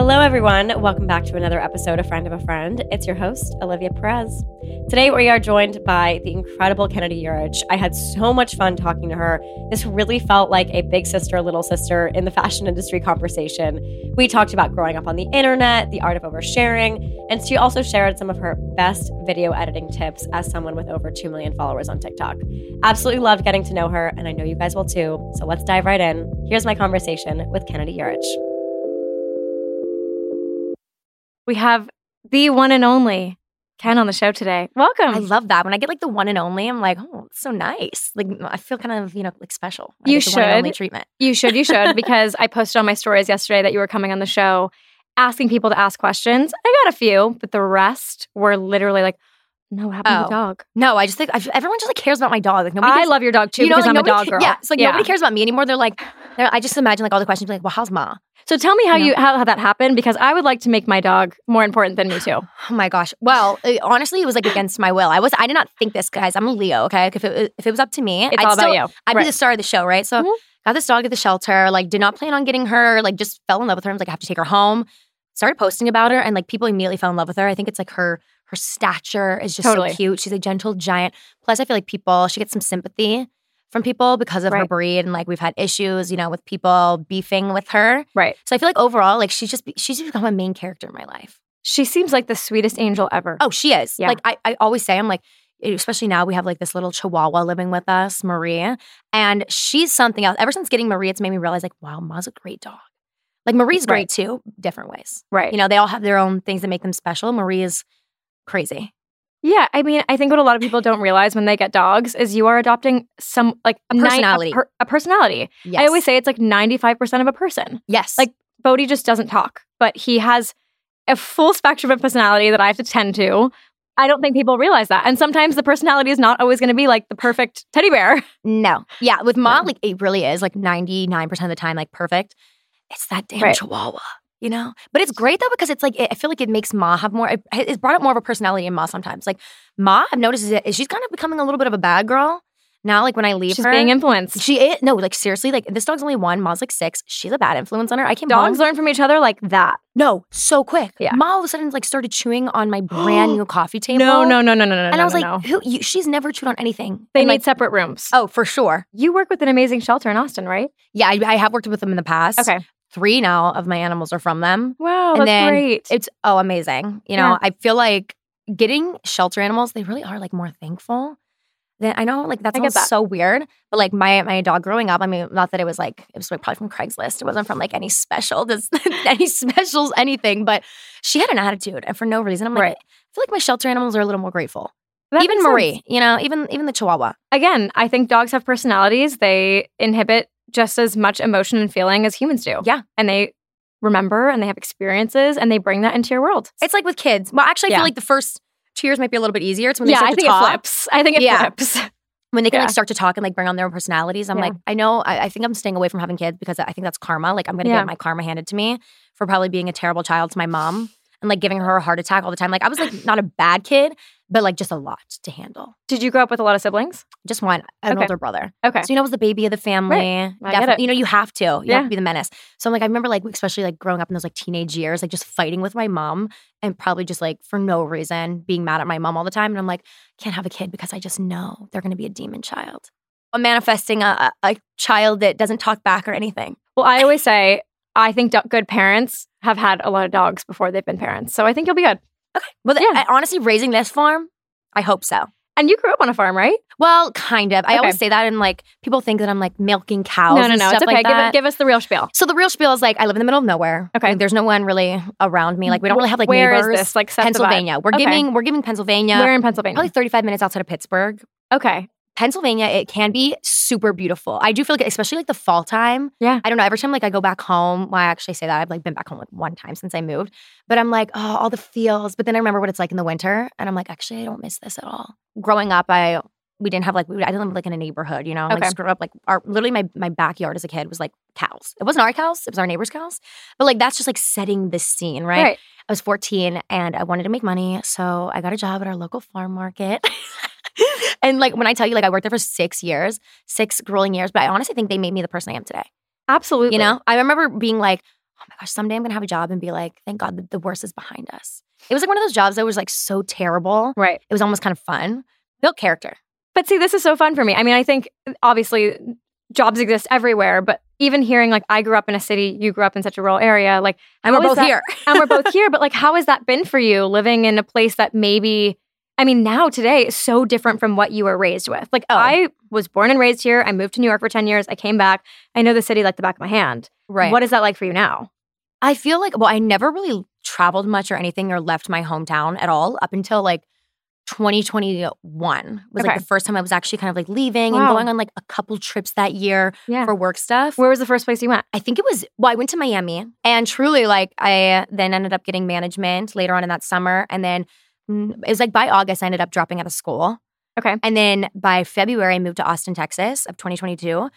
Hello, everyone. Welcome back to another episode of Friend of a Friend. It's your host, Olivia Perez. Today, we are joined by the incredible Kennedy Eurich. I had so much fun talking to her. This really felt like a big sister, little sister in the fashion industry conversation. We talked about growing up on the internet, the art of oversharing, and she also shared some of her best video editing tips as someone with over 2 million followers on TikTok. Absolutely loved getting to know her, and I know you guys will too. So let's dive right in. Here's my conversation with Kennedy Eurich. We have the one and only Ken on the show today. Welcome. I love that. When I get like the one and only, I'm like, oh, it's so nice. Like I feel kind of, you know, like special. I You get the one and only should. treatment. You should, you should, because I posted on my stories yesterday that you were coming on the show asking people to ask questions. I got a few, but the rest were literally like, no, what happened to Oh. the dog? No, I just think everyone just like cares about my dog. Like nobody. I love your dog too you know, because like, I'm a dog girl. Yeah, it's like nobody cares about me anymore. They're like, I just imagine like all the questions like, well, how's ma? So tell me how No. you how, how that happened because I would like to make my dog more important than me too. Oh my gosh. Well, uh, honestly, it was like against my will. I was. I did not think this, guys. I'm a Leo. Okay, if it if it was up to me, It's I'd all still, about you. I'd Right. be the star of the show, right? So Mhm. got this dog at the shelter. Like, did not plan on getting her. Like, just fell in love with her. I was like, I have to take her home. Started posting about her, and like people immediately fell in love with her. I think it's like her her stature is just Totally. so cute. She's a gentle giant. Plus, I feel like people she gets some sympathy from people because of her breed, and like we've had issues, you know, with people beefing with her. Right. So I feel like overall, like she's just she's just become a main character in my life. She seems like the sweetest angel ever. Oh, she is. Yeah. Like I, I always say, I'm like, especially now we have like this little chihuahua living with us, Maria, and she's something else. Ever since getting Maria, it's made me realize like, wow, Ma's a great dog. Like Marie's Right. great too, different ways. right. You know, they all have their own things that make them special. Maria's crazy. Yeah, I mean, I think what a lot of people don't realize when they get dogs is you are adopting some like A personality. per- a personality. Yes. I always say it's like ninety five percent of a person. yes. like, Bodhi just doesn't talk, but he has a full spectrum of personality that I have to tend to. I don't think people realize that, and sometimes the personality is not always going to be like the perfect teddy bear. no, yeah, with Ma, Yeah. like it really is like 99 percent of the time, like perfect. It's that damn Right. chihuahua. You know, but it's great though because it's like I feel like it makes Ma have more. It, it's brought up more of a personality in Ma sometimes. Like Ma, I've noticed is that she's kind of becoming a little bit of a bad girl now. Like when I leave She's her, being influenced. she is no, like seriously, like this dog's only one. Ma's like six. She's a bad influence on her. I came Dogs home. learn from each other like that. no, so quick. Yeah. Ma all of a sudden like started chewing on my brand new coffee table. No, no, no, no, no, no. And no, I was no, like, no. who? You, she's never chewed on anything. they And, need like, separate rooms. oh, for sure. you work with an amazing shelter in Austin, right? Yeah, I, I have worked with them in the past. Okay. Three now of my animals are from them. Wow, And that's great. It's oh amazing. You know, Yeah. I feel like getting shelter animals, they really are like more thankful. Then I know like that I get sounds that. so weird, but like my my dog growing up, I mean, not that it was like it was like probably from Craigslist. It wasn't from like any special, this, any specials, anything. But she had an attitude, and for no reason, I'm like, Right. I feel like my shelter animals are a little more grateful. That even Marie, sense. you know, even even the Chihuahua. Again, I think dogs have personalities. They inhibit just as much emotion and feeling as humans do. Yeah. And they remember and they have experiences and they bring that into your world. It's like with kids. Well, actually, I Yeah. feel like the first two years might be a little bit easier. It's when they yeah, start I to think talk. it flips. I think it Yeah. flips. when they can like start to talk and like bring on their own personalities. I'm like, I know, I, I think I'm staying away from having kids because I think that's karma. Like I'm gonna get my karma handed to me for probably being a terrible child to my mom and like giving her a heart attack all the time. Like I was like not a bad kid, but like just a lot to handle. Did you grow up with a lot of siblings? Just one, an Okay. older brother. Okay. So you know, I was the baby of the family. I get Definitely- it. You know, you have to. You Yeah. have to be the menace. So I'm like, I remember like especially like growing up in those like teenage years, like just fighting with my mom and probably just like for no reason being mad at my mom all the time. And I'm like, can't have a kid because I just know they're gonna be a demon child. I'm manifesting a, a, a child that doesn't talk back or anything. Well, I always say I think do- good parents have had a lot of dogs before they've been parents. So I think you'll be good. Okay. Well, Yeah. I- honestly, raising this farm, I hope so. And you grew up on a farm, right? Well, kind of. I always say that, and like people think that I'm like milking cows. no, no, and no. It's okay. Like give, it, give us the real spiel. So the real spiel is like I live in the middle of nowhere. Okay. Like, there's no one really around me. Like we don't really have like Where is neighbors. this? Like. Pennsylvania. We're Okay. giving we're giving Pennsylvania We're in Pennsylvania? probably 35 minutes outside of Pittsburgh. okay. Pennsylvania, it can be super beautiful. I do feel like, especially like the fall time. Yeah. I don't know. Every time like I go back home, well, I actually say that I've like been back home like one time since I moved, but I'm like, oh, all the feels. But then I remember what it's like in the winter, and I'm like, actually, I don't miss this at all. Growing up, I we didn't have like we, I didn't live like in a neighborhood, you know. Okay. just grew up like our literally my my backyard as a kid was like cows. It wasn't our cows; it was our neighbors' cows. But like that's just like setting the scene, right? Right. I was 14 and I wanted to make money. So I got a job at our local farm market. and like when I tell you, like I worked there for six years, six grueling years, but I honestly think they made me the person I am today. Absolutely. You know, I remember being like, oh my gosh, someday I'm gonna have a job and be like, thank God the, the worst is behind us. It was like one of those jobs that was like so terrible. Right. It was almost kind of fun. Built character. But see, this is so fun for me. I mean, I think obviously jobs exist everywhere, but even hearing like I grew up in a city, you grew up in such a rural area, like And we're both that- here. and we're both here, but like how has that been for you living in a place that maybe I mean, now today is so different from what you were raised with. Like Oh. I was born and raised here. I moved to New York for 10 years. I came back. I know the city like the back of my hand. Right. What is that like for you now? I feel like, well, I never really traveled much or anything or left my hometown at all up until like 2021 was Okay. like the first time I was actually kind of like leaving Wow. and going on like a couple trips that year Yeah. for work stuff. Where was the first place you went? I think it was, well, I went to Miami and truly like I then ended up getting management later on in that summer. And then mm, it was like by August, I ended up dropping out of school. Okay. And then by February, I moved to Austin, Texas of 2022.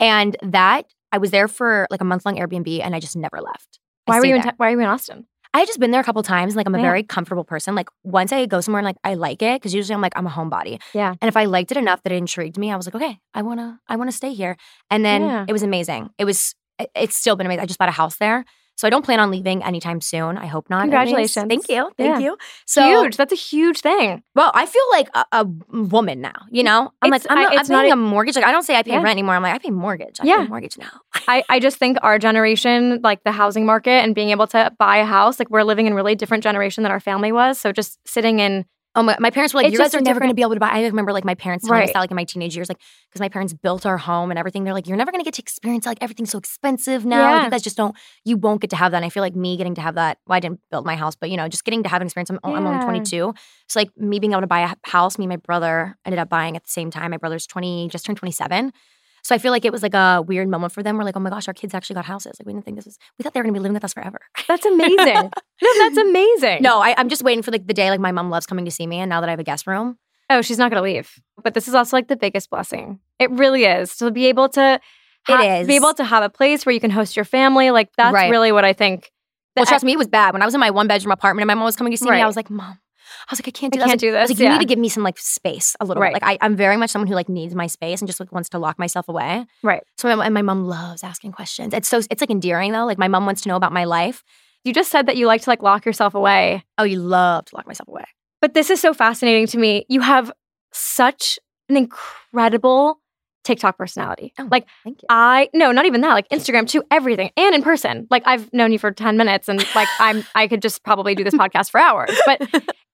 And that I was there for like a month long Airbnb and I just never left. Why were you in. Te- why were you in Austin? I had just been there a couple times. Like I'm a Yeah. very comfortable person. Like once I go somewhere and like I like it, because usually I'm like I'm a homebody. Yeah. And if I liked it enough that it intrigued me, I was like, okay, I wanna I wanna stay here. And then Yeah. it was amazing. It was it- it's still been amazing. I just bought a house there. So I don't plan on leaving anytime soon. I hope not. Congratulations. Thank you. Thank Yeah. you. So huge. That's a huge thing. well, I feel like a, a woman now. You know, I'm It's- like I'm, I- not, it's I'm not paying a- a mortgage. Like I don't say I pay Yeah. rent anymore. I'm like I pay mortgage. I Yeah. pay mortgage now. I, I just think our generation, like the housing market and being able to buy a house, like we're living in a really different generation than our family was. So just sitting in Oh my! My parents were like, It's "You guys are never going to be able to buy." I remember like my parents telling us that like in my teenage years, like because my parents built our home and everything. They're like, "You're never going to get to experience like everything's so expensive now. Like, Yeah. you guys just don't. You won't get to have that." And I feel like me getting to have that. Well, I didn't build my house, but you know, just getting to have an experience. I'm, I'm only 22, so like me being able to buy a house. Me and my brother ended up buying at the same time. My brother's 20, just turned 27. So I feel like it was like a weird moment for them. We're like, "Oh my gosh, our kids actually got houses. Like we didn't think this was. We thought they were going to be living with us forever." that's amazing. no, that's amazing. no, I, I'm just waiting for like the day like my mom loves coming to see me, and now that I have a guest room. Oh, she's not going to leave. But this is also like the biggest blessing. It really is to be able to ha- is. be able to have a place where you can host your family. Like that's Right. really what I think. Well, trust me, it was bad. When I was in my one bedroom apartment and my mom was coming to see me, I was like, Mom, I was like, I can't do I was can't do I was this, like, you yeah. need to give me some like space a little Right. bit. Like I, I'm very much someone who like needs my space and just like wants to lock myself away. Right. So my, and my mom loves asking questions. It's so it's like endearing though. Like my mom wants to know about my life. You just said that you like to like lock yourself away. Oh, you love to lock myself away. But this is so fascinating to me. You have such an incredible TikTok personality. Oh, like Thank you. I no, not even that. Like Instagram too, everything, and in person. Like I've known you for ten minutes, and like I'm, I could just probably do this podcast for hours. But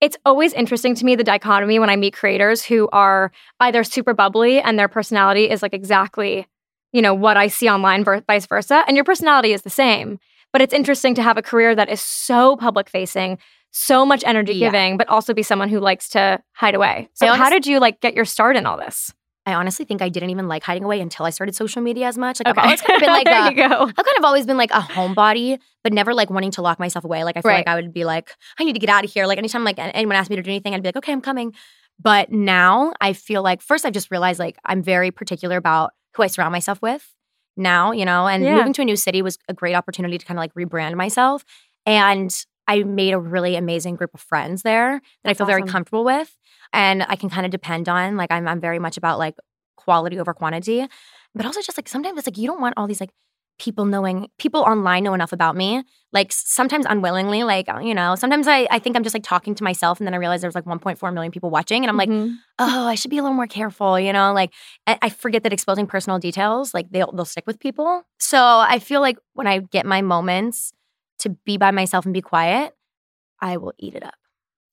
it's always interesting to me the dichotomy when I meet creators who are either super bubbly and their personality is like exactly, you know, what I see online, ver- vice versa, and your personality is the same. But it's interesting to have a career that is so public facing, so much energy Yeah. giving, but also be someone who likes to hide away. So how did you like get your start in all this? I honestly think I didn't even like hiding away until I started social media as much. Like Okay, I've always kind of been like a. I've kind of always been like a homebody, but never like wanting to lock myself away. Like I feel Right. like I would be like, I need to get out of here. Like anytime like anyone asked me to do anything, I'd be like, okay, I'm coming. But now I feel like first I've just realized like I'm very particular about who I surround myself with now, you know, and Yeah. moving to a new city was a great opportunity to kind of like rebrand myself. And I made a really amazing group of friends there that I That's feel very comfortable with and I can kind of depend on. Like I'm I'm very much about like quality over quantity. But also just like sometimes it's like you don't want all these like people knowing people online know enough about me. Like sometimes unwillingly, like, uh, you know, sometimes I, I think I'm just like talking to myself and then I realize there's like 1.4 million people watching and I'm like, Mhm. oh, I should be a little more careful, you know? Like I, I forget that exposing personal details, like they'll they'll stick with people. So I feel like when I get my moments to be by myself and be quiet, I will eat it up.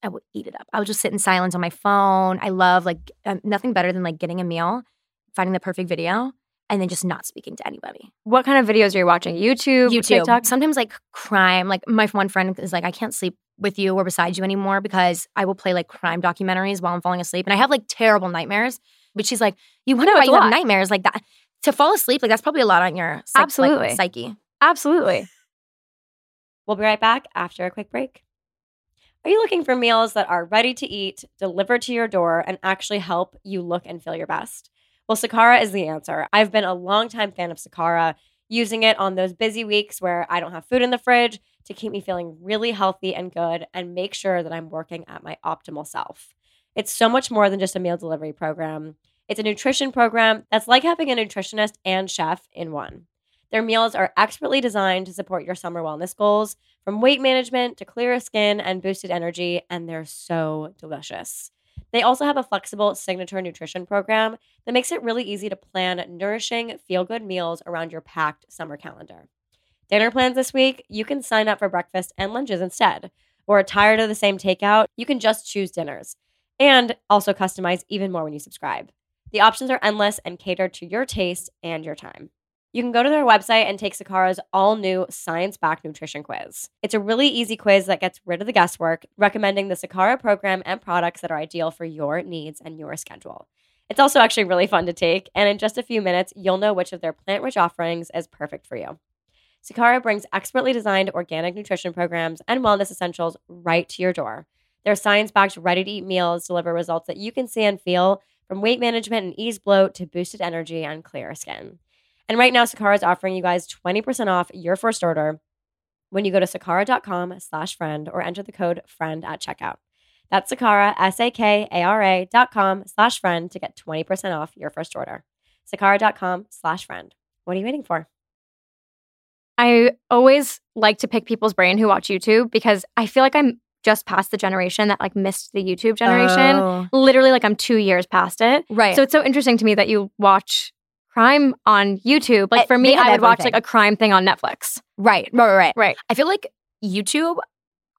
I would eat it up. I would just sit in silence on my phone. I love like um, nothing better than like getting a meal, finding the perfect video, and then just not speaking to anybody. What kind of videos are you watching? YouTube, YouTube. TikTok? Sometimes like crime. Like my one friend is like, I can't sleep with you or beside you anymore because I will play like crime documentaries while I'm falling asleep, and I have like terrible nightmares. But she's like, you wonder No, why you have nightmares like that. To fall asleep, like that's probably a lot on your psych- like, Absolutely. psyche. Absolutely. We'll be right back after a quick break. Are you looking for meals that are ready to eat, delivered to your door, and actually help you look and feel your best? Well, Sakara is the answer. I've been a longtime fan of Sakara, using it on those busy weeks where I don't have food in the fridge to keep me feeling really healthy and good and make sure that I'm working at my optimal self. It's so much more than just a meal delivery program. It's a nutrition program that's like having a nutritionist and chef in one. Their meals are expertly designed to support your summer wellness goals, from weight management to clearer skin and boosted energy, and they're so delicious. They also have a flexible signature nutrition program that makes it really easy to plan nourishing, feel good meals around your packed summer calendar. Dinner plans this week, you can sign up for breakfast and lunches instead. Or tired of the same takeout, you can just choose dinners and also customize even more when you subscribe. The options are endless and cater to your taste and your time. You can go to their website and take Sakara's all new science backed nutrition quiz. It's a really easy quiz that gets rid of the guesswork, recommending the Sakara program and products that are ideal for your needs and your schedule. It's also actually really fun to take, and in just a few minutes, you'll know which of their plant rich offerings is perfect for you. Sakara brings expertly designed organic nutrition programs and wellness essentials right to your door. Their science backed, ready to eat meals deliver results that you can see and feel from weight management and ease bloat to boosted energy and clearer skin. And right now, Sakara is offering you guys 20% off your first order when you go to sakara.com slash friend or enter the code friend at checkout. That's Sakara, S-A-K-A-R-A dot com slash friend to get 20% off your first order. Sakara.com slash friend. What are you waiting for? I always like to pick people's brain who watch YouTube because I feel like I'm just past the generation that like missed the YouTube generation. Oh, Literally, like I'm two years past it. right. So it's so interesting to me that you watch crime on YouTube. Like Uh, for me, I would watch like a crime thing on Netflix. right. Right. Right. Right. I feel like YouTube,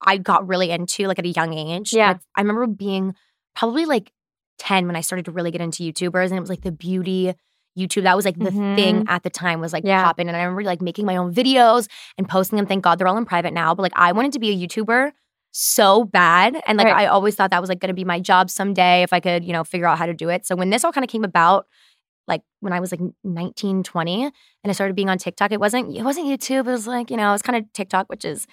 I got really into like at a young age. Yeah. Like, I remember being probably like 10 when I started to really get into YouTubers, and it was like the beauty YouTube. That was like the Mhm. thing at the time was like Yeah. popping. And I remember like making my own videos and posting them. Thank God they're all in private now. But like I wanted to be a YouTuber so bad. And like Right. I always thought that was like gonna be my job someday if I could, you know, figure out how to do it. So when this all kind of came about, like when I was like 19, 20, and I started being on TikTok, it wasn't it wasn't YouTube. It was like, you know, it was kind of TikTok, which is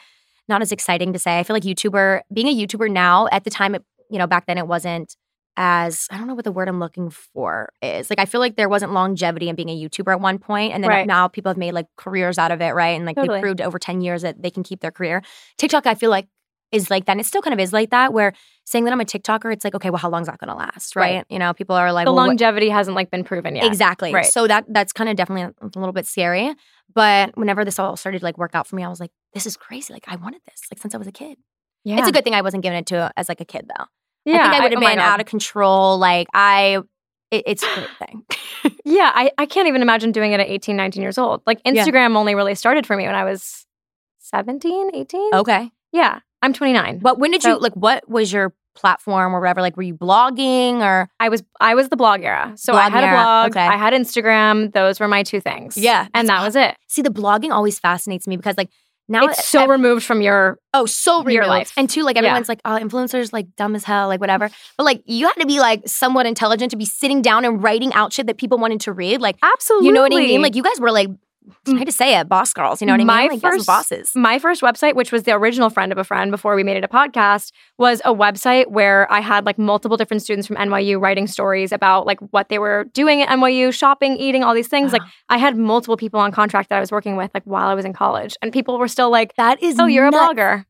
not as exciting to say. I feel like YouTuber, being a YouTuber now, at the time it, you know, back then it wasn't as I don't know what the word I'm looking for is. Like I feel like there wasn't longevity in being a YouTuber at one point, and then Right. now people have made like careers out of it, right? And like Totally. they proved over ten years that they can keep their career. TikTok, I feel like is like that. And it still kind of is like that. Where saying that I'm a TikToker, it's like okay, well, how long is that going to last, right? Right. You know, people are like, the well, what- longevity hasn't like been proven yet. Exactly. Right. So that that's kind of definitely a, little bit scary. But whenever this all started to like work out for me, I was like, this is crazy. Like I wanted this like since I was a kid. Yeah. It's a good thing I wasn't given it to uh, as like a kid though. Yeah, I think I would have oh been out of control. Like I, it, it's a great thing. Yeah, I, I can't even imagine doing it at 18, 19 years old. Like Yeah. Instagram only really started for me when I was 17, 18. okay. Yeah, I'm 29. But when did So- you like? What was your platform or whatever? Like, were you blogging or? I was I was the blog era. So Blog I had era, a blog, okay. I had Instagram. Those were my two things. Yeah, And that was it. See, the blogging always fascinates me because like now It's so ev- removed from your Oh, so your real life. And two, like Yeah. everyone's like, oh, influencers like dumb as hell, like whatever. But like you had to be like somewhat intelligent to be sitting down and writing out shit that people wanted to read. Like Absolutely. you know what I mean? Like you guys were like I hate to say it, boss girls. You know what I mean? My Like you guys were first- bosses. My first website, which was the original friend of a friend before we made it a podcast, was a website where I had like multiple different students from NYU writing stories about like what they were doing at NYU, shopping, eating, all these things. Like I had multiple people on contract that I was working with like while I was in college. And people were still like, That is Oh, you're a blogger.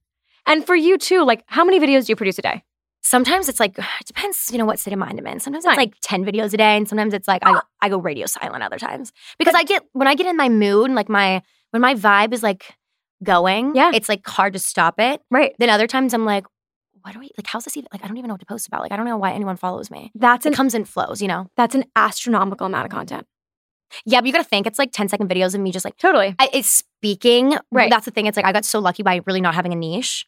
And for you too, like how many videos do you produce a day? Sometimes it's like it depends, you know, what state of mind I'm in. Sometimes it's like 10 videos a day, and sometimes it's like I go, I go radio silent other times. Because I get when I get in my mood, like my when my vibe is like going, Yeah. it's like hard to stop it. Right. Then other times I'm like, what do we like? How's this even? Like, I don't even know what to post about. Like, I don't know why anyone follows me. That's It comes in flows, you know? that's an astronomical amount of content. Yeah, but you gotta think it's like 10 second videos of me just like, Totally. I, it's speaking. Right. That's the thing. It's like I got so lucky by really not having a niche.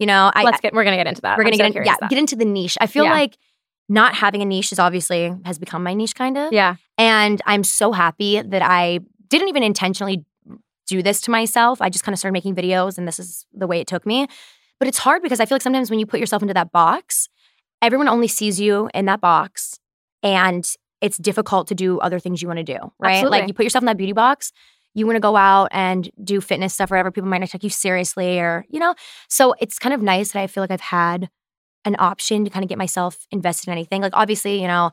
You know, I, Let's get we're gonna get into that. we're gonna so get in, curious yeah, that. get into the niche. I feel Yeah. like not having a niche is obviously has become my niche kind of. Yeah. And I'm so happy that I didn't even intentionally do this to myself. I just kind of started making videos and this is the way it took me. But it's hard because I feel like sometimes when you put yourself into that box, everyone only sees you in that box and it's difficult to do other things you want to do, right? Absolutely. Like you put yourself in that beauty box, you want to go out and do fitness stuff or wherever people might not take you seriously or, you know. So it's kind of nice that I feel like I've had an option to kind of get myself invested in anything. Like obviously, you know,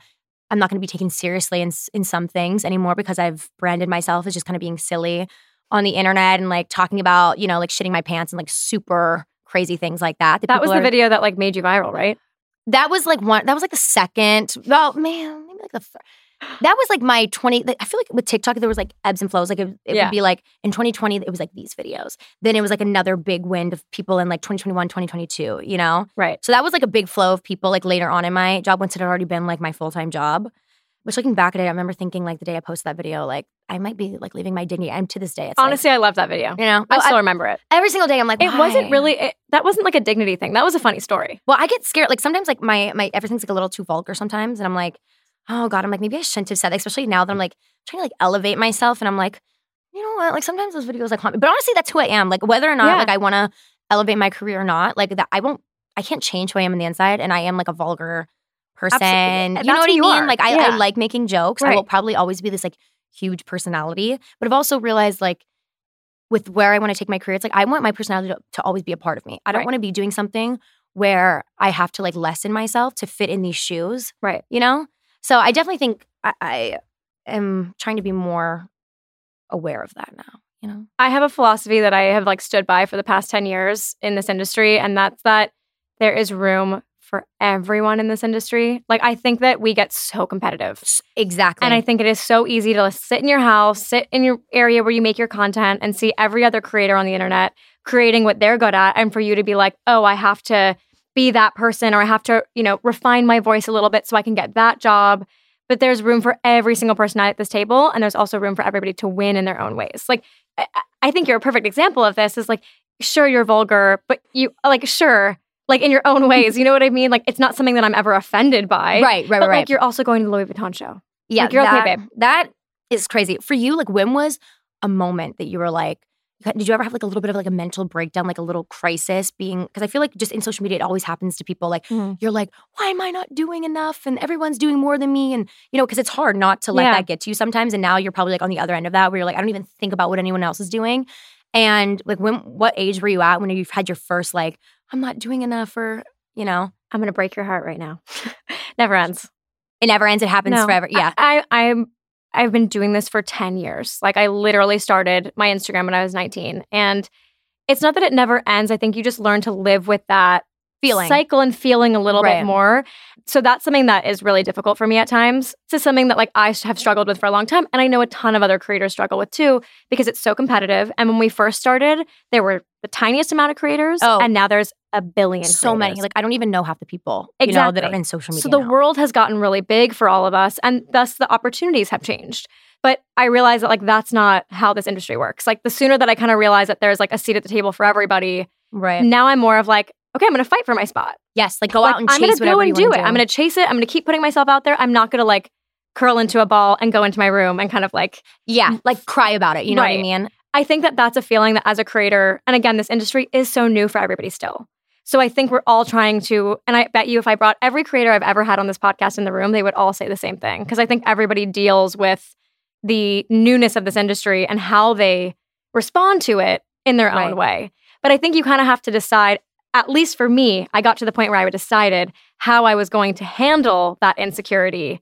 I'm not going to be taken seriously in in some things anymore because I've branded myself as just kind of being silly on the internet and like talking about, you know, like shitting my pants and like super crazy things like that. That was the are- video that like made you viral, right? That was like one. That was like the second. Oh man, maybe like the. Third. That was like my 20. Like, I feel like with TikTok there was like ebbs and flows. Like it, it Yeah. would be like in 2020 it was like these videos. Then it was like another big wind of people in like 2021, 2022. You know. Right. So that was like a big flow of people like later on in my job once it had already been like my full time job. Which looking back at it, I remember thinking like the day I posted that video, like I might be like leaving my dignity. And to this day, it's like, Honestly, I love that video. you know, I I- still remember it. every single day I'm like, It wasn't really it, that wasn't like a dignity thing. That was a funny story. Well, I get scared. Like sometimes, like my my everything's like a little too vulgar sometimes, and I'm like, oh god, I'm like maybe I shouldn't have said that. Especially now that I'm like trying to like elevate myself, and I'm like, you know what? Like sometimes those videos like haunt me. But honestly, that's who I am. Like whether or not Yeah. like I want to elevate my career or not, like that I won't. I can't change who I am on the inside, and I am like a vulgar person. Absolutely. You That's know what I mean? are. Like I, Yeah. I like making jokes. I will probably always be this like huge personality, but I've also realized like with where I want to take my career, it's like I want my personality to, to always be a part of me. I don't Right. want to be doing something where I have to like lessen myself to fit in these shoes, Right. you know? So I definitely think I, I am trying to be more aware of that now, you know? I have a philosophy that I have like stood by for the past 10 years in this industry, and that's that there is room for everyone in this industry. Like, I think that we get so competitive. Exactly. And I think it is so easy to sit in your house, sit in your area where you make your content, and see every other creator on the internet creating what they're good at. And for you to be like, oh, I have to be that person, or I have to, you know, refine my voice a little bit so I can get that job. But there's room for every single person at this table. And there's also room for everybody to win in their own ways. Like, I, I think you're a perfect example of this is like, sure, you're vulgar, but you, like, sure, like in your own ways. You know what I mean? Like, it's not something that I'm ever offended by. right, right, But right. like, you're also going to the Louis Vuitton show. yeah, like, you're okay, babe. That is crazy. For you, like when was a moment that you were like, did you ever have like a little bit of like a mental breakdown, like a little crisis being, because I feel like just in social media, it always happens to people like, Mhm. you're like, why am I not doing enough? And everyone's doing more than me. And, you know, because it's hard not to let Yeah. that get to you sometimes. And now you're probably like on the other end of that where you're like, I don't even think about what anyone else is doing. And like, when, what age were you at when you've had your first, like, I'm not doing enough or, you know, I'm going to break your heart right now. Never ends. it never ends. It happens No. forever. Yeah. I, I, I'm, I've been doing this for 10 years. Like I literally started my Instagram when I was 19. And it's not that it never ends. I think you just learn to live with that Feeling. cycle and feeling a little Right. bit more. So that's something that is really difficult for me at times. This is something that like I have struggled with for a long time and I know a ton of other creators struggle with too because it's so competitive. And when we first started, there were the tiniest amount of creators Oh. and now there's a billion so many. Like, I don't even know half the people, you know, that are in social media. So the now. world has gotten really big for all of us, and thus the opportunities have changed. But I realize that like that's not how this industry works. Like the sooner that I kind of realize that there's like a seat at the table for everybody, Right. now I'm more of like, okay, I'm gonna fight for my spot. Yes, like go Like, out and I'm gonna go and do it. I'm gonna chase it. I'm gonna keep putting myself out there. I'm not gonna like curl into a ball and go into my room and kind of like yeah, like cry about it. You know what I mean? I think that that's a feeling that as a creator, and again, this industry is so new for everybody still. So I think we're all trying to, and I bet you if I brought every creator I've ever had on this podcast in the room, they would all say the same thing. Because I think everybody deals with the newness of this industry and how they respond to it in their Right. own way. But I think you kind of have to decide, at least for me, I got to the point where I decided how I was going to handle that insecurity.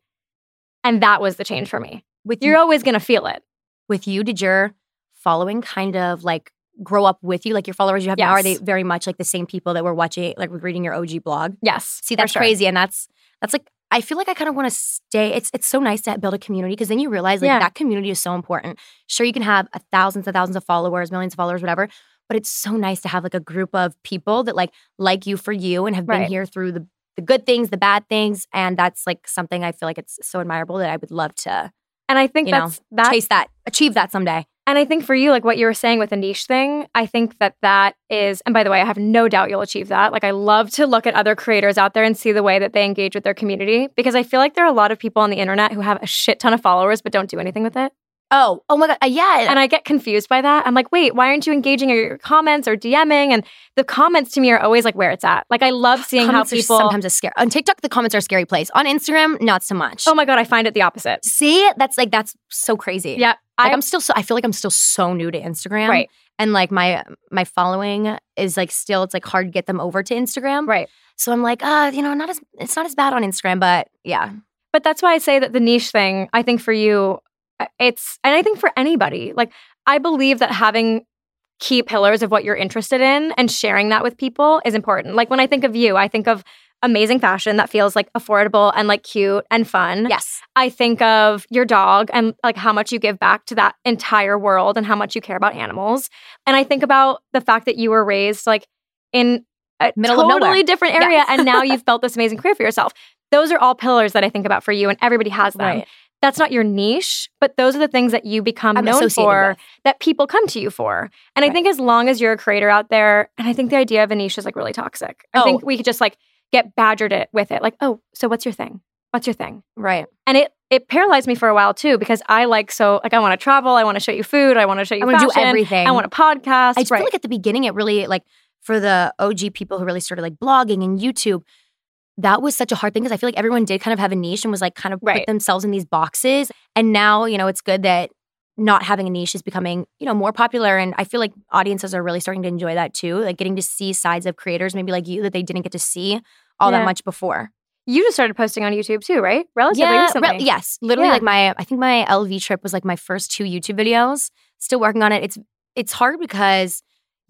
And that was the change for me. With You're you, always going to feel it. with you, did your following kind of like grow up with you, like your followers you have now, are they very much like the same people that were watching, like reading your OG blog? Yes. See, that's sure. crazy, and that's that's like I feel like I kind of want to stay. It's it's so nice to build a community because then you realize like Yeah. that community is so important. Sure, you can have a thousands and thousands of followers, millions of followers, whatever, but it's so nice to have like a group of people that like like you for you and have been Right. here through the the good things, the bad things, and that's like something I feel like it's so admirable that I would love to And I think You know, that's that chase that, achieve that someday. And I think for you, like what you were saying with the niche thing, I think that that is, and by the way, I have no doubt you'll achieve that. Like, I love to look at other creators out there and see the way that they engage with their community because I feel like there are a lot of people on the internet who have a shit ton of followers but don't do anything with it. Oh, oh my god, uh, yeah, And I get confused by that. I'm like, wait, why aren't you engaging in your comments or DMing? And the comments to me are always like where it's at. Like, I love seeing comments how people. sometimes a scare. On TikTok, the comments are a scary place. On Instagram, not so much. oh my God, I find it the opposite. See, that's like that's so crazy. Yeah. Like I, I'm still so I feel like I'm still so new to Instagram. Right. And like my my following is like still it's like hard to get them over to Instagram. right. So I'm like, uh, you know, not as it's not as bad on Instagram, but yeah. But that's why I say that the niche thing, I think for you, it's, and I think for anybody, like, I believe that having key pillars of what you're interested in and sharing that with people is important. Like, when I think of you, I think of amazing fashion that feels like affordable and like cute and fun. Yes. I think of your dog and like how much you give back to that entire world and how much you care about animals. And I think about the fact that you were raised like in a Middle totally different area Yes. and now you've built this amazing career for yourself. Those are all pillars that I think about for you and everybody has them. Right. That's not your niche, but those are the things that you become I'm known for with. that people come to you for. And I think as long as you're a creator out there, and I think the idea of a niche is like really toxic. I Oh. think we could just like get badgered it with it. Like, oh, so what's your thing? What's your thing? Right. And it it paralyzed me for a while too because I like so like I want to travel, I want to show you food, I want to show you I want to do everything. I want a podcast. I just right. feel like at the beginning, it really like for the OG people who really started like blogging and YouTube, that was such a hard thing because I feel like everyone did kind of have a niche and was like kind of Right. put themselves in these boxes. And now, you know, it's good that not having a niche is becoming, you know, more popular. And I feel like audiences are really starting to enjoy that too. Like getting to see sides of creators, maybe like you, that they didn't get to see all Yeah. that much before. you just started posting on YouTube too, right? Relatively yeah, recently. re- yes. Literally Yeah. like my I think my LV trip was like my first two YouTube videos. Still working on it. It's it's hard because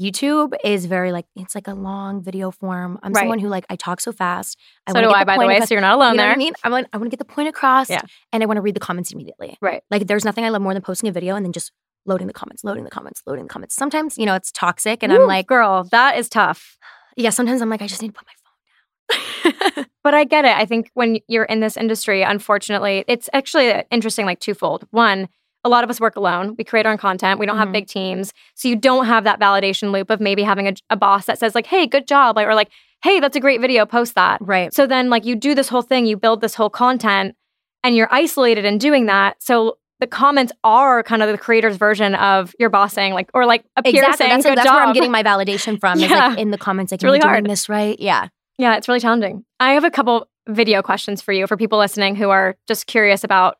YouTube is very like it's like a long video form. I'm Right. someone who like I talk so fast. I So do I, by the way. across- So you're not alone you know there. what I mean? I want I want to get the point across Yeah. and I want to read the comments immediately. Right. Like there's nothing I love more than posting a video and then just loading the comments, loading the comments, loading the comments. Sometimes, you know, it's toxic and I'm like, girl, that is tough. yeah, sometimes I'm like I just need to put my phone down. But I get it. I think when you're in this industry, unfortunately, it's actually interesting, like twofold. One, a lot of us work alone. We create our own content. We don't have Mhm. big teams. So you don't have that validation loop of maybe having a, a boss that says, like, hey, good job. Like, or like, hey, that's a great video, post that. right. So then, like, you do this whole thing, you build this whole content, and you're isolated in doing that. So the comments are kind of the creator's version of your boss saying, like, or like a peer Exactly. saying, That's, good that's job. where I'm getting my validation from. Is Yeah. like in the comments, like, It's really I doing hard. this right? Yeah. Yeah, it's really challenging. I have a couple video questions for you for people listening who are just curious about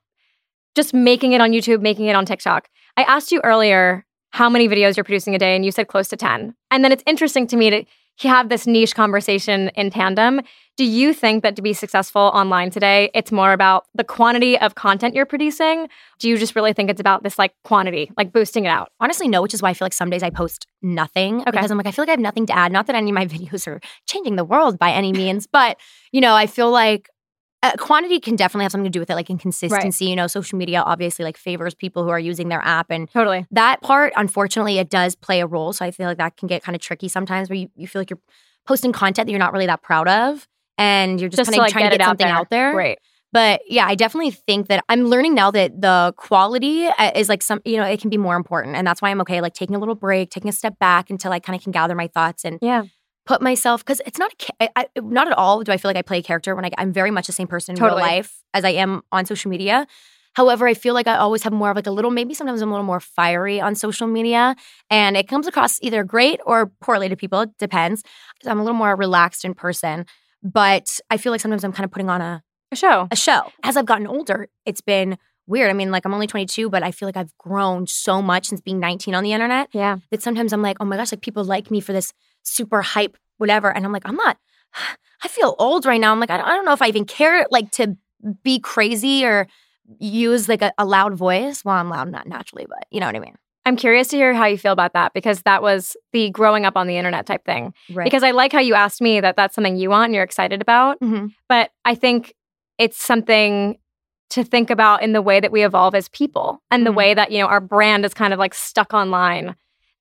just making it on YouTube, making it on TikTok. I asked you earlier how many videos you're producing a day, and you said close to 10. And then it's interesting to me to have this niche conversation in tandem. Do you think that to be successful online today, it's more about the quantity of content you're producing? Do you just really think it's about this like quantity, like boosting it out? Honestly, no, which is why I feel like some days I post nothing Okay. because I'm like, I feel like I have nothing to add. Not that any of my videos are changing the world by any means, but you know, I feel like uh, quantity can definitely have something to do with it, like in consistency. You know, social media obviously like favors people who are using their app, and Totally. that part, unfortunately, it does play a role. So I feel like that can get kind of tricky sometimes, where you, you feel like you're posting content that you're not really that proud of, and you're just, Just kind of like trying get to get out something there. out there. Right. But yeah, I definitely think that I'm learning now that the quality uh, is like some, you know, it can be more important. And that's why I'm okay, like taking a little break, taking a step back until I kind of can gather my thoughts and Yeah. Put myself, because it's not, a, I, not at all do I feel like I play a character when I, I'm very much the same person in Totally. real life as I am on social media. However, I feel like I always have more of like a little, maybe sometimes I'm a little more fiery on social media. And it comes across either great or poorly to people. It depends. I'm a little more relaxed in person. But I feel like sometimes I'm kind of putting on a, A show. a show. As I've gotten older, it's been weird. I mean, like I'm only 22, but I feel like I've grown so much since being 19 on the internet Yeah. that sometimes I'm like, oh my gosh, like people like me for this super hype, whatever. And I'm like, I'm not, I feel old right now. I'm like, I don't, I don't know if I even care like to be crazy or use like a, a loud voice. Well, I'm loud, not naturally, but you know what I mean? I'm curious to hear how you feel about that because that was the growing up on the internet type thing. Right. Because I like how you asked me that that's something you want and you're excited about. Mhm. But I think it's something to think about in the way that we evolve as people and the Mhm. way that, you know, our brand is kind of like stuck online,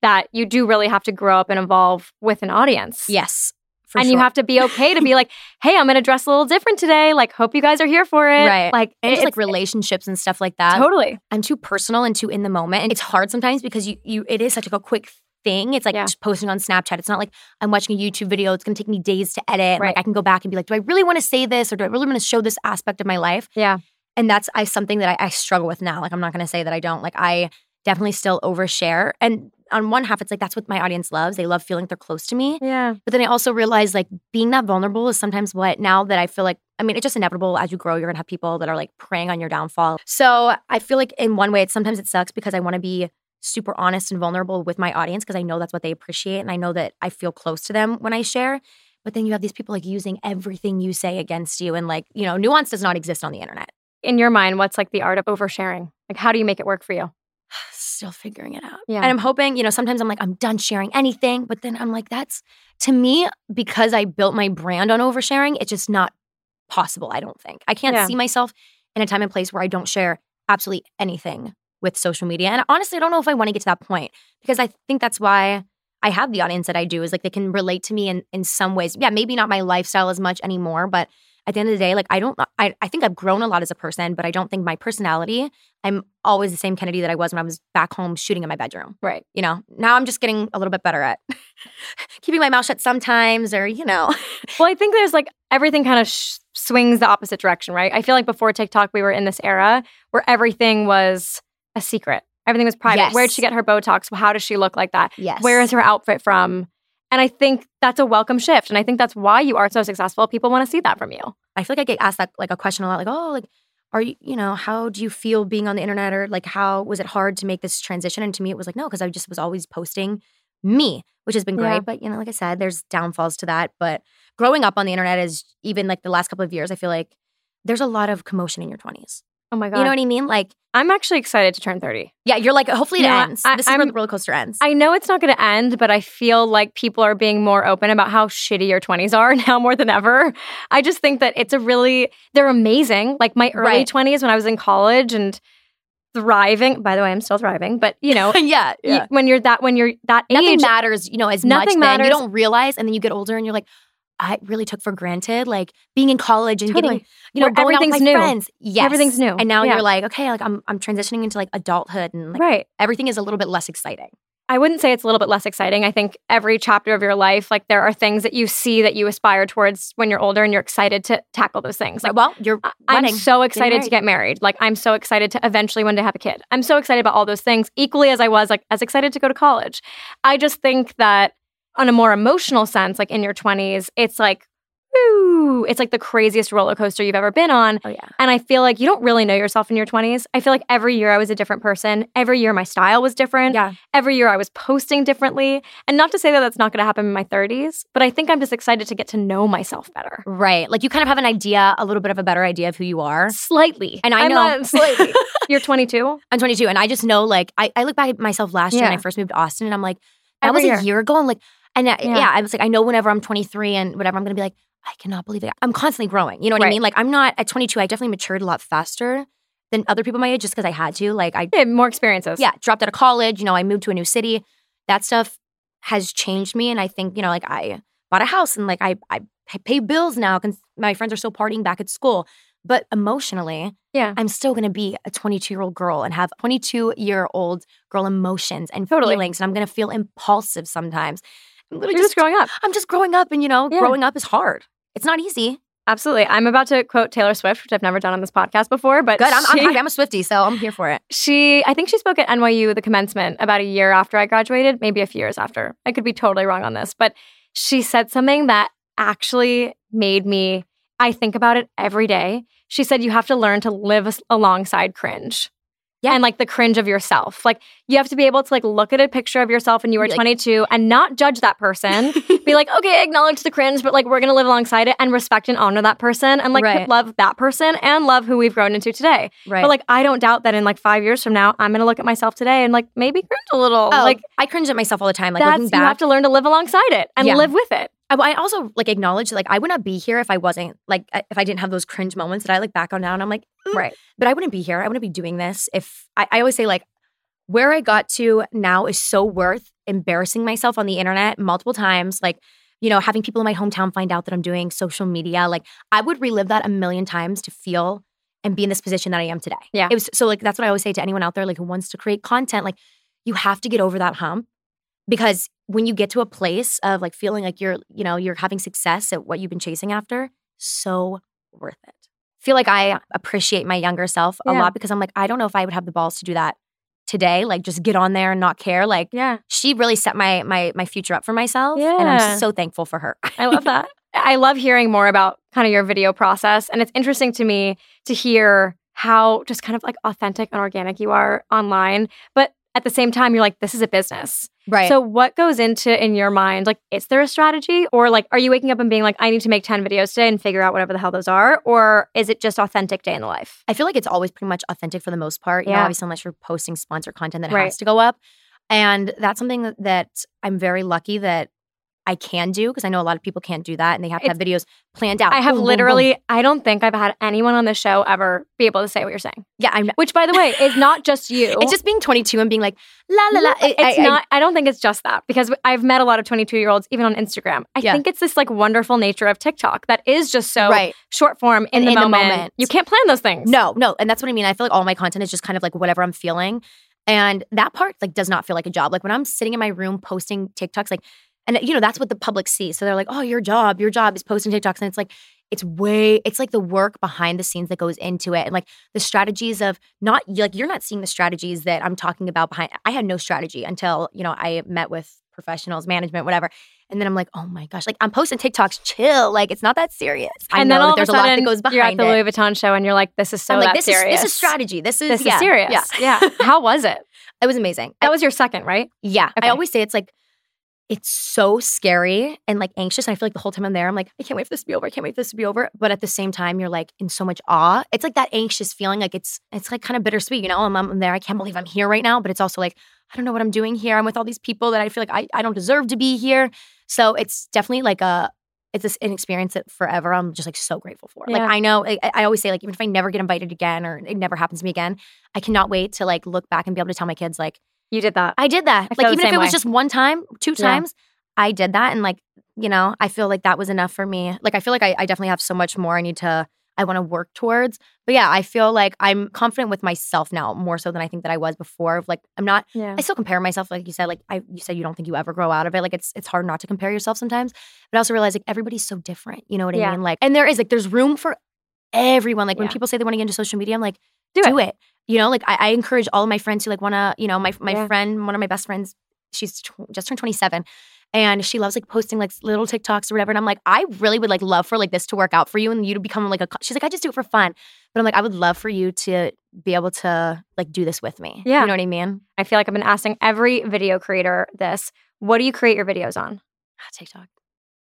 that you do really have to grow up and evolve with an audience. yes. And you have to be okay to be like, hey, I'm going to dress a little different today. Like, hope you guys are here for it. Right. Like, and just like relationships and stuff like that. totally. I'm too personal and too in the moment. And it's hard sometimes because you you it is such like a quick thing. It's like Yeah. just posting on Snapchat. It's not like I'm watching a YouTube video. It's gonna take me days to edit. Right. Like I can go back and be like, do I really want to say this or do I really want to show this aspect of my life? Yeah. And that's I something that I, I struggle with now. Like I'm not gonna say that I don't. Like I definitely still overshare. And on one half, it's like that's what my audience loves. They love feeling they're close to me. Yeah. But then I also realize like being that vulnerable is sometimes what now that I feel like I mean it's just inevitable as you grow you're gonna have people that are like preying on your downfall. So I feel like in one way it's sometimes it sucks because I want to be super honest and vulnerable with my audience because I know that's what they appreciate and I know that I feel close to them when I share. But then you have these people like using everything you say against you and like you know nuance does not exist on the internet. In your mind, what's like the art of oversharing? Like, how do you make it work for you? Still figuring it out. Yeah. And I'm hoping, you know, sometimes I'm like, I'm done sharing anything. But then I'm like, that's to me, because I built my brand on oversharing, it's just not possible, I don't think. I can't Yeah. see myself in a time and place where I don't share absolutely anything with social media. And honestly, I don't know if I want to get to that point because I think that's why I have the audience that I do is like they can relate to me in, in some ways. Yeah, maybe not my lifestyle as much anymore, but at the end of the day, like I don't, I, I think I've grown a lot as a person, but I don't think my personality, I'm always the same Kennedy that I was when I was back home shooting in my bedroom. Right. You know, now I'm just getting a little bit better at keeping my mouth shut sometimes or, you know. Well, I think there's like everything kind of sh- swings the opposite direction, right? I feel like before TikTok, we were in this era where everything was a secret. Everything was private. Where'd she get her Botox? How does she look like that? Yes. Where is her outfit from? And I think that's a welcome shift. And I think that's why you are so successful. People want to see that from you. I feel like I get asked that like a question a lot, like, oh, like, are you, you know, how do you feel being on the internet, or like, how was it hard to make this transition? And to me, it was like, no, because I just was always posting me, which has been great. Yeah. But you know, like I said, there's downfalls to that. But growing up on the internet is even like the last couple of years, I feel like there's a lot of commotion in your 20s. Oh my God. You know what I mean? Like, I'm actually excited to turn 30. yeah, you're like, hopefully it Yeah, ends. I- this is where I'm- the roller coaster ends. I know it's not going to end, but I feel like people are being more open about how shitty your 20s are now more than ever. I just think that it's a really, they're amazing. Like my early Right. 20s when I was in college and thriving. By the way, I'm still thriving, but you know, yeah, y- when you're that, when you're that Nothing age, matters, you know, as Nothing much. Then matters. you don't realize, and then you get older, and you're like, I really took for granted, like being in college and Totally. getting, you know, Where going out with everything's my new. friends. Yes, Everything's new. And now Yeah. you're like, okay, like I'm, I'm transitioning into like adulthood, and like right. everything is a little bit less exciting. I wouldn't say it's a little bit less exciting. I think every chapter of your life, like there are things that you see that you aspire towards when you're older and you're excited to tackle those things. Like, well, you're I'm so excited to get married. Like I'm so excited to eventually one day have a kid. I'm so excited about all those things, equally as I was like as excited to go to college. I just think that on a more emotional sense, like in your 20s, it's like, woo, it's like the craziest roller coaster you've ever been on. Oh yeah, And I feel like you don't really know yourself in your 20s. I feel like every year I was a different person. Every year my style was different. yeah. Every year I was posting differently. And not to say that that's not going to happen in my 30s, but I think I'm just excited to get to know myself better. Right. Like you kind of have an idea, a little bit of a better idea of who you are. Slightly. And I I'm know- slightly. You're 22? I'm 22, and I just know, like, I, I look back at myself last year when I first moved to Austin, and I'm like, that Every was year. a year ago. I'm like, and uh, Yeah. yeah. I was like, I know whenever I'm 23 and whatever, I'm gonna be like, I cannot believe it. I'm constantly growing. You know what I mean? Like, I'm not at 22. I definitely matured a lot faster than other people my age, just because I had to. Like, I Yeah, more experiences. yeah dropped out of college. You know, I moved to a new city. That stuff has changed me, and I think you know, like, I bought a house, and like, I I pay bills now because my friends are still partying back at school. But emotionally, Yeah. I'm still going to be a 22 year old girl and have 22 year old girl emotions and Totally. feelings. And I'm going to feel impulsive sometimes. I'm literally You're just growing up. I'm just growing up, and you know, Yeah. growing up is hard. It's not easy. Absolutely. I'm about to quote Taylor Swift, which I've never done on this podcast before, but Good. I'm, I'm. I'm a Swiftie, so I'm here for it. she, I think she spoke at NYU, the commencement, about a year after I graduated, maybe a few years after. I could be totally wrong on this, but she said something that actually made me, I think about it every day. She said, You have to learn to live alongside cringe. Yeah. and like the cringe of yourself. Like you have to be able to like look at a picture of yourself when you were like- 22 and not judge that person. be like, okay, acknowledge the cringe, but like we're gonna live alongside it and respect and honor that person and like Right. love that person and love who we've grown into today. Right. But like I don't doubt that in like five years from now, I'm gonna look at myself today and like maybe cringe a little. oh, like I cringe at myself all the time. Like that's looking you have to learn to live alongside it and Yeah. live with it. I, also like acknowledge like I would not be here if I wasn't like if I didn't have those cringe moments that I like back on now and I'm like, "Ooh." Right. But I wouldn't be here. I wouldn't be doing this if I, I always say like where I got to now is so worth embarrassing myself on the internet multiple times. Like, you know, having people in my hometown find out that I'm doing social media. Like I would relive that a million times to feel and be in this position that I am today. Yeah. It was so like that's what I always say to anyone out there like who wants to create content. Like you have to get over that hump because when you get to a place of like feeling like you're, you know, you're having success at what you've been chasing after, so worth it. Feel like I appreciate my younger self a Yeah. lot because I'm like, I don't know if I would have the balls to do that today. Like just get on there and not care. Like Yeah. she really set my my my future up for myself. yeah. And I'm so thankful for her. I love that. I love hearing more about kind of your video process. And it's interesting to me to hear how just kind of like authentic and organic you are online. But at the same time, you're like, this is a business. Right. So what goes into in your mind? Like, is there a strategy? Or like, are you waking up and being like, I need to make 10 videos today and figure out whatever the hell those are? Or is it just authentic day in the life? I feel like it's always pretty much authentic for the most part. You know, Yeah. obviously unless you're posting sponsored content that Right. has to go up. And that's something that I'm very lucky that I can do because I know a lot of people can't do that and they have to have videos planned out. I have Boom, boom, boom. literally, I don't think I've had anyone on the show ever be able to say what you're saying. Yeah, I'm Which, by the way, is not just you. it's just being 22 and being like la la la. I- it's I- I- not I, don't think it's just that because i've met a lot of 22 year olds even on instagram i Yeah. think it's this like wonderful nature of tiktok that is just so right. short form in, the, in the moment. moment. you can't plan those things No, no, and that's what I mean. I feel like all my content is just kind of like whatever I'm feeling, and that part like does not feel like a job. Like when I'm sitting in my room posting TikToks, like, and you know that's what the public sees. So they're like, "Oh, your job, your job is posting TikToks," and it's like it's way, it's like the work behind the scenes that goes into it, and like the strategies of not like you're not seeing the strategies that I'm talking about behind. I had no strategy until you know I met with professionals, management, whatever. And then I'm like, oh my gosh, like I'm posting TikToks, chill. Like it's not that serious. I and know then all there's of a sudden, a lot that goes behind you're at the it. louis vuitton show and you're like this is so I'm like, this serious is this is strategy. This is this yeah, is serious Yeah, yeah how was it it was amazing. that was your second right Yeah, Okay. I always say it's like it's so scary and like anxious. And I feel like the whole time I'm there, I'm like, I can't wait for this to be over. I can't wait for this to be over. But at the same time, you're like in so much awe. It's like that anxious feeling. Like it's it's like kind of bittersweet. You know, I'm, I'm there. I can't believe I'm here right now. But it's also like I don't know what I'm doing here. I'm with all these people that I feel like I, I don't deserve to be here. So it's definitely like a it's this an experience that forever I'm just like so grateful for. Like I know I, I always say like even if I never get invited again or it never happens to me again, I cannot wait to like look back and be able to tell my kids like you did that I did that. I like even if it was just one time, two Yeah. times, I did that. And like, you know, I feel like that was enough for me. Like I feel like I, I definitely have so much more I need to I want to work towards. But yeah, I feel like I'm confident with myself now more so than I think that I was before. Like I'm not yeah I still compare myself, like you said, like I you said you don't think you ever grow out of it. Like it's it's hard not to compare yourself sometimes. But I also realize like everybody's so different. You know what I Yeah. mean? Like and there is like there's room for everyone. Like when people say they want to get into social media, I'm like, Do do it. You know, like I, I encourage all of my friends who like want to, you know, my my Yeah. friend, one of my best friends, she's tw- just turned 27 and she loves like posting like little TikToks or whatever. And I'm like, I really would like love for like this to work out for you and you to become like a, she's like, I just do it for fun. But I'm like, I would love for you to be able to like do this with me. Yeah. You know what I mean? i feel like i've been asking every video creator this what do you create your videos on Ah, TikTok.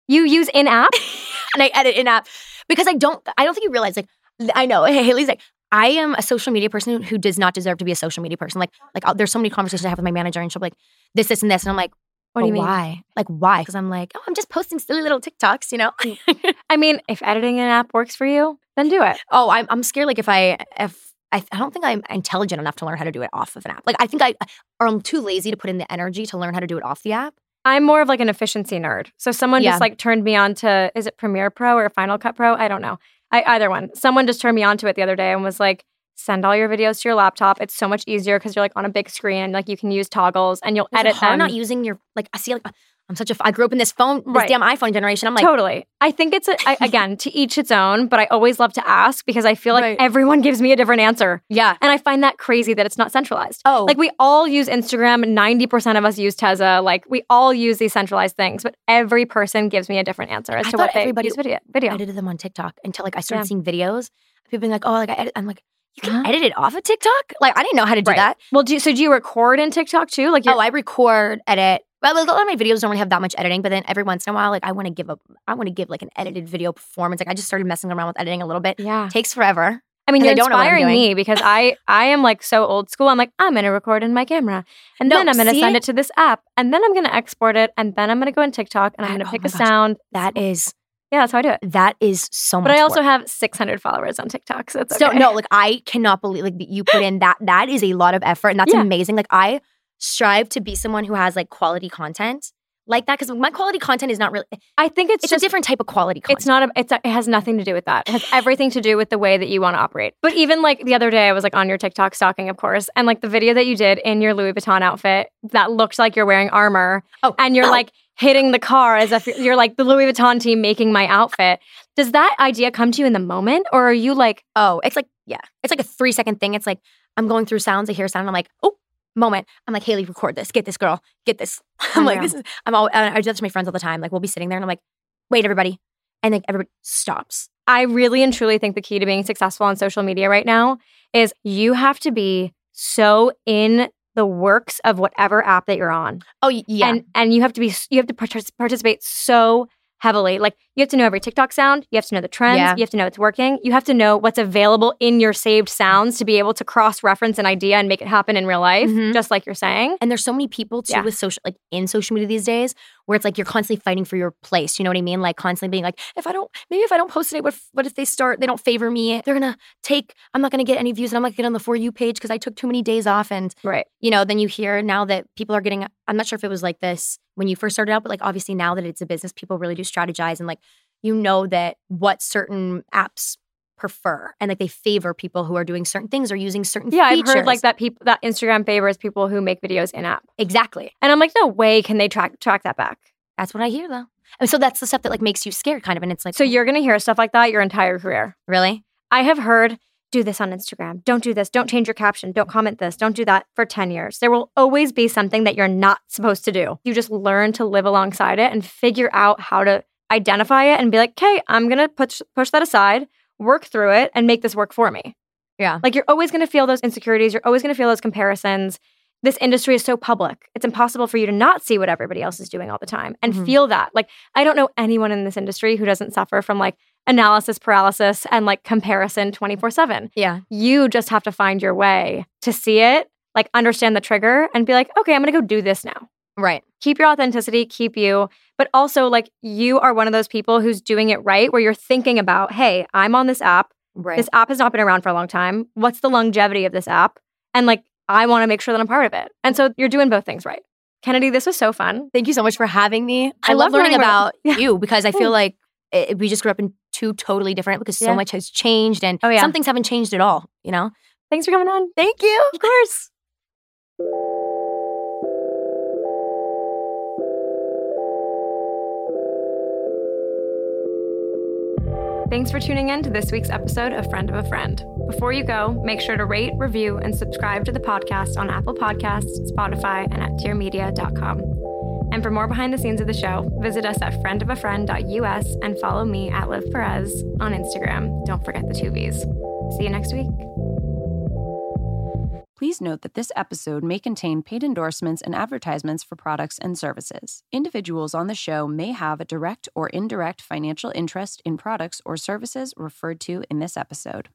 you use in-app and I edit in app because I don't, I don't think you realize like, I know Haley's like, I am a social media person who does not deserve to be a social media person. Like, like I'll- there's so many conversations I have with my manager and she'll be like, this, this, and this. And I'm like, what do you "But mean Why? Like, why? Because I'm like, oh, I'm just posting silly little TikToks, you know? i mean if editing an app works for you then do it oh, I'm, I'm scared. Like, if I, if I, I don't think I'm intelligent enough to learn how to do it off of an app. Like, I think I, or I'm too lazy to put in the energy to learn how to do it off the app. I'm more of like an efficiency nerd. So someone Yeah. just like turned me on to is it Premiere Pro or Final Cut Pro? I don't know. I, either one. Someone just turned me on to it the other day and was like, send all your videos to your laptop. It's so much easier because you're like on a big screen. Like you can use toggles and you'll Is it edit hard them. not using your, like, I see, like, I'm such a, I grew up in this phone, this Right. damn iPhone generation. I'm like, totally. I think it's a, I, again to each its own, but I always love to ask because I feel like Right. everyone gives me a different answer. yeah. And I find that crazy that it's not centralized. Oh, Like we all use Instagram, 90% of us use Tezza. Like we all use these centralized things, but every person gives me a different answer as I to what they everybody use video. video. edited them on TikTok until like I started Yeah. seeing videos. People being like, "Oh, like I edit." I'm like, You can Huh? edit it off of TikTok? Like, I didn't know how to do Right. that. Well, do you, so do you record in TikTok too? Like, Oh, I record, edit. Well, a lot of my videos don't really have that much editing, but then every once in a while, like I want to give a, I want to give like an edited video performance. Like I just started messing around with editing a little bit. yeah. takes forever. I mean, you're don't know what I'm inspiring me because I I am like so old school. I'm like, I'm gonna record in my camera, and No, then I'm gonna see? send it to this app, and then I'm gonna export it, and then I'm gonna go on TikTok, and I'm gonna oh pick a gosh. sound. That is Yeah, that's how I do it. that is so much. But I also work. have 600 followers on TikTok, so it's so no, like I cannot believe like you put in that. That is a lot of effort, and that's Yeah. amazing. Like I strive to be someone who has like quality content like that because my quality content is not really. I think it's, It's, just a different type of quality content. It's not. A, it's. A, it has nothing to do with that. It has everything to do with the way that you want to operate. But even like the other day, I was like on your TikTok stalking, of course, and like the video that you did in your Louis Vuitton outfit that looked like you're wearing armor, Oh, and you're oh. like hitting the car as if you're like the Louis Vuitton team making my outfit. Does that idea come to you in the moment, or are you like, Oh, it's like yeah, it's like a three second thing. It's like I'm going through sounds, I hear sound, I'm like, oh, moment. I'm like, Haley, record this, get this girl, get this. I'm oh, like, this is. I'm all. I do that to my friends all the time. Like we'll be sitting there, and I'm like, wait, everybody, and like everybody stops. I really and truly think the key to being successful on social media right now is you have to be so in the works of whatever app that you're on. Oh yeah, and and you have to be you have to partic- participate so heavily like you have to know every tiktok sound you have to know the trends Yeah. you have to know it's working you have to know what's available in your saved sounds to be able to cross reference an idea and make it happen in real life Mhm. just like you're saying And there's so many people too Yeah. with social, like in social media these days, where it's like you're constantly fighting for your place. You know what I mean? Like constantly being like, if I don't, maybe if I don't post today, what if, what if they start, they don't favor me? They're gonna take, I'm not gonna get any views, and I'm not gonna get on the for you page because I took too many days off. And right you know, then you hear now that people are getting. I'm not sure if it was like this when you first started out, but like obviously now that it's a business, people really do strategize and like you know that what certain apps prefer and like they favor people who are doing certain things or using certain yeah features. i've heard like that people that instagram favors people who make videos in app exactly. and i'm like no way can they track track that back That's what I hear though. And so that's the stuff that like makes you scared kind of. And it's like, so you're gonna hear stuff like that your entire career really? I have heard do this on Instagram. Don't do this. Don't change your caption. Don't comment this. Don't do that for 10 years. There will always be something that you're not supposed to do. You just learn to live alongside it and figure out how to identify it and be like, okay, I'm going to push, push that aside, work through it, and make this work for me. Yeah. Like you're always going to feel those insecurities. You're always going to feel those comparisons. This industry is so public. It's impossible for you to not see what everybody else is doing all the time and Mhm. feel that. Like, I don't know anyone in this industry who doesn't suffer from like analysis paralysis and like comparison 24 7. Yeah. You just have to find your way to see it, like understand the trigger and be like, okay, I'm going to go do this now. Right. Keep your authenticity, keep you, but also like you are one of those people who's doing it right where you're thinking about, hey, I'm on this app. Right. This app has not been around for a long time. What's the longevity of this app? And like, I want to make sure that I'm part of it. And so you're doing both things right. Kennedy, this was so fun. Thank you so much for having me. I, I love love learning learning about about- you because I feel like it, we just grew up in two totally different because so much has changed and Oh, yeah. some things haven't changed at all, you know? Thanks for coming on. Thank you. Of course. Thanks for tuning in to this week's episode of Friend of a Friend. Before you go, make sure to rate, review, and subscribe to the podcast on Apple Podcasts, Spotify, and at dearmedia.com. And for more behind the scenes of the show, visit us at friendofafriend.us and follow me at Liv Perez on Instagram. Don't forget the two V's. See you next week. Please note that this episode may contain paid endorsements and advertisements for products and services. Individuals on the show may have a direct or indirect financial interest in products or services referred to in this episode.